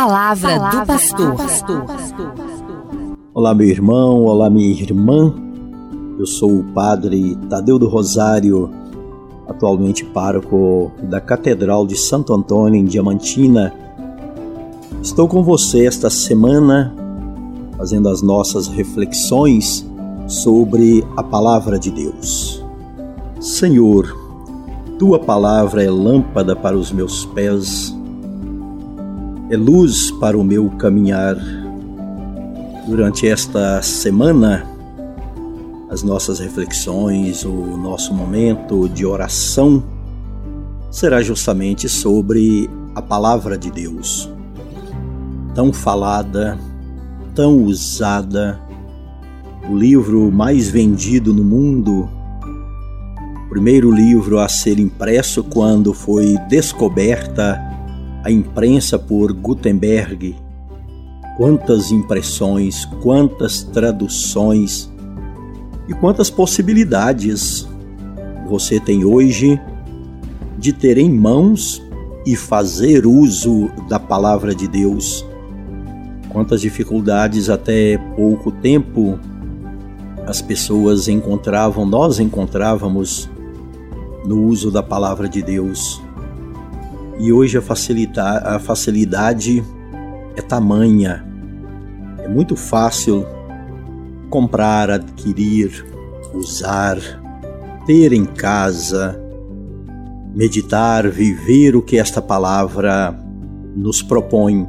palavra, palavra do pastor. Olá, meu irmão, olá, minha irmã. Eu sou o padre Tadeu do Rosário, atualmente pároco da Catedral de Santo Antônio, em Diamantina. Estou com você esta semana fazendo as nossas reflexões sobre a palavra de Deus. Senhor, tua palavra é lâmpada para os meus pés, é luz para o meu caminhar. Durante esta semana, as nossas reflexões, o nosso momento de oração será justamente sobre a palavra de Deus, tão falada, tão usada, o livro mais vendido no mundo, o primeiro livro a ser impresso quando foi descoberta a imprensa por Gutenberg. Quantas impressões, quantas traduções e quantas possibilidades você tem hoje de ter em mãos e fazer uso da palavra de Deus. Quantas dificuldades até pouco tempo as pessoas encontravam, nós encontrávamos no uso da palavra de Deus. E hoje a, facilita a facilidade é tamanha. É muito fácil comprar, adquirir, usar, ter em casa, meditar, viver o que esta palavra nos propõe.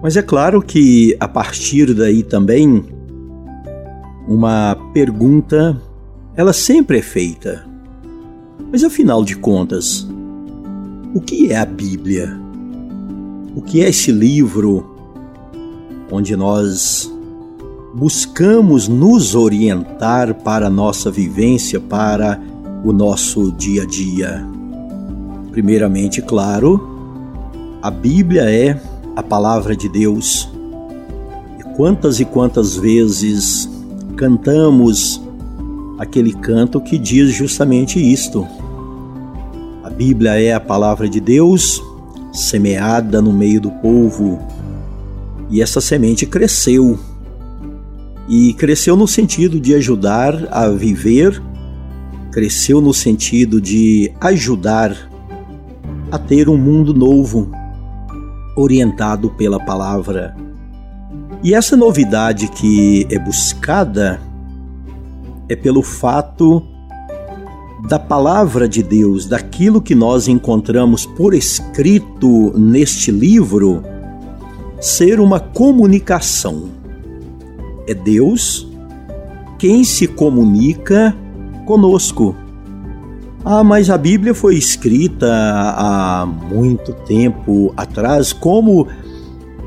Mas é claro que a partir daí também uma pergunta ela sempre é feita. Mas afinal de contas, o que é a Bíblia? O que é esse livro onde nós buscamos nos orientar para a nossa vivência, para o nosso dia a dia? Primeiramente, claro, a Bíblia é a palavra de Deus. E quantas e quantas vezes cantamos aquele canto que diz justamente isto: Bíblia é a palavra de Deus semeada no meio do povo. E essa semente cresceu. E cresceu no sentido de ajudar a viver, cresceu no sentido de ajudar a ter um mundo novo, orientado pela palavra. E essa novidade que é buscada é pelo fato da palavra de Deus, daquilo que nós encontramos por escrito neste livro, ser uma comunicação. É Deus quem se comunica conosco. Ah, mas a Bíblia foi escrita há muito tempo atrás. Como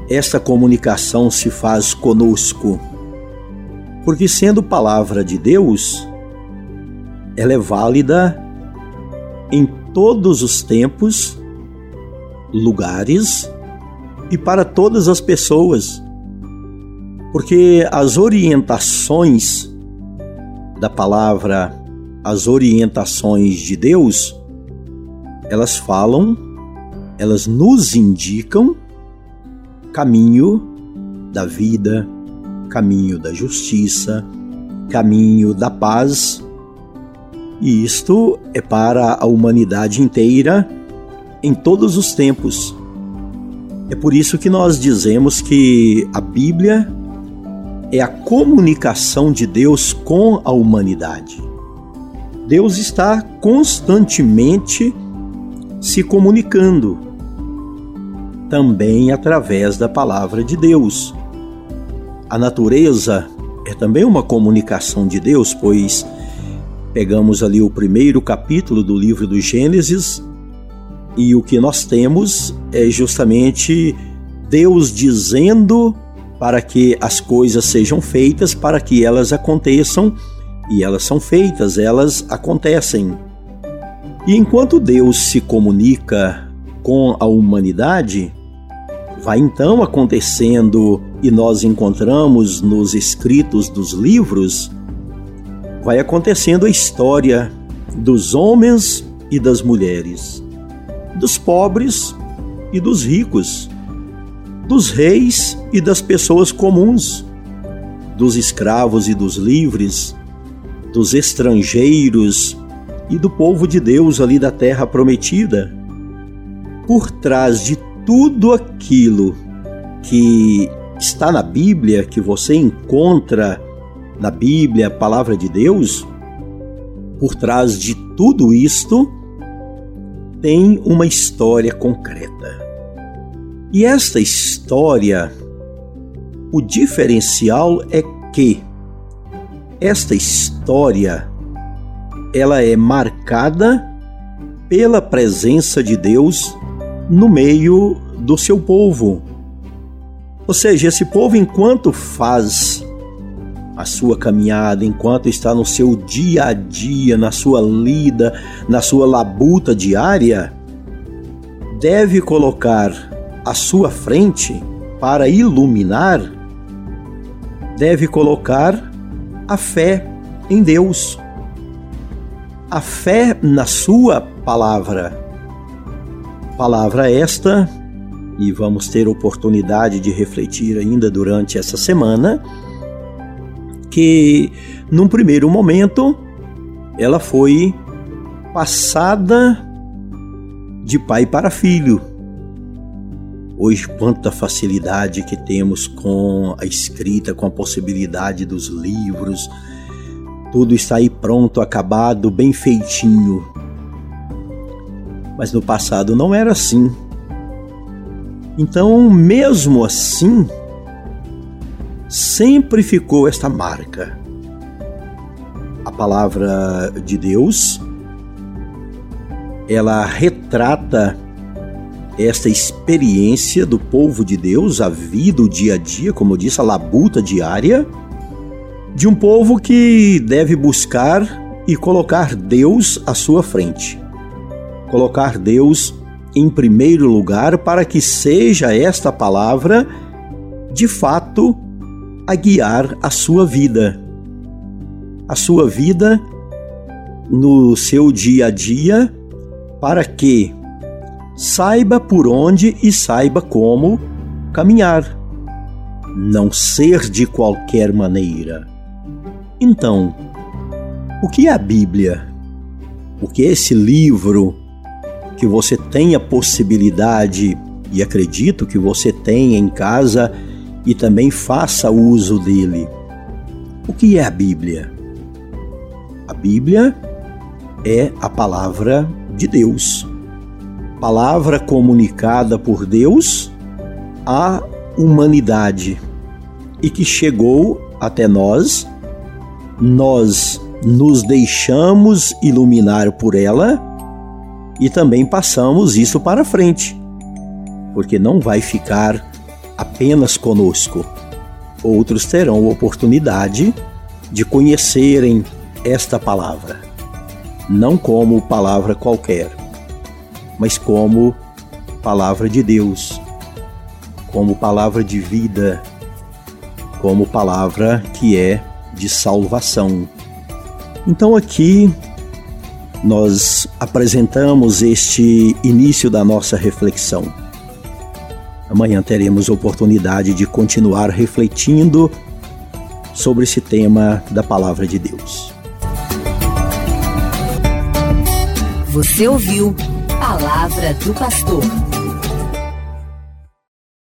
essa comunicação se faz conosco? Porque, sendo palavra de Deus, ela é válida em todos os tempos, lugares e para todas as pessoas. Porque as orientações da palavra, as orientações de Deus, elas falam, elas nos indicam caminho da vida, caminho da justiça, caminho da paz e isto é para a humanidade inteira em todos os tempos. É por isso que nós dizemos que a Bíblia é a comunicação de Deus com a humanidade. Deus está constantemente se comunicando, também através da palavra de Deus. A natureza é também uma comunicação de Deus, pois Pegamos ali o primeiro capítulo do livro do Gênesis e o que nós temos é justamente Deus dizendo para que as coisas sejam feitas, para que elas aconteçam, e elas são feitas, elas acontecem. E enquanto Deus se comunica com a humanidade, vai então acontecendo, e nós encontramos nos escritos dos livros, vai acontecendo a história dos homens e das mulheres, dos pobres e dos ricos, dos reis e das pessoas comuns, dos escravos e dos livres, dos estrangeiros e do povo de Deus ali da terra prometida. Por trás de tudo aquilo que está na Bíblia, que você encontra na Bíblia, a palavra de Deus, por trás de tudo isto tem uma história concreta. E esta história, o diferencial é que esta história ela é marcada pela presença de Deus no meio do seu povo. Ou seja, esse povo, enquanto faz a sua caminhada, enquanto está no seu dia a dia, na sua lida, na sua labuta diária, deve colocar à sua frente para iluminar, deve colocar a fé em Deus, a fé na Sua palavra. Palavra esta, e vamos ter oportunidade de refletir ainda durante essa semana, que num primeiro momento ela foi passada de pai para filho Hoje, quanta facilidade que temos com a escrita, com a possibilidade dos livros. Tudo está aí pronto, acabado, bem feitinho. Mas no passado não era assim. Então, mesmo assim, sempre ficou esta marca. A palavra de Deus, ela retrata esta experiência do povo de Deus, a vida, o dia a dia, como eu disse, a labuta diária, de um povo que deve buscar e colocar Deus à sua frente. Colocar Deus em primeiro lugar para que seja esta palavra, de fato, a guiar a sua vida. A sua vida no seu dia a dia, para que saiba por onde e saiba como caminhar. Não ser de qualquer maneira. Então, o que é a Bíblia? O que é esse livro que você tem a possibilidade, e acredito que você tenha em casa e também faça uso dele? O que é a Bíblia? A Bíblia é a palavra de Deus palavra comunicada por Deus à humanidade e que chegou até nós, nós nos deixamos iluminar por ela e também passamos isso para frente, porque não vai ficar apenas conosco. Outros terão oportunidade de conhecerem esta palavra, não como palavra qualquer mas como palavra de Deus, como palavra de vida, como palavra que é de salvação. Então aqui nós apresentamos este início da nossa reflexão. Amanhã teremos oportunidade de continuar refletindo sobre esse tema da palavra de Deus. Você ouviu Palavra do Pastor.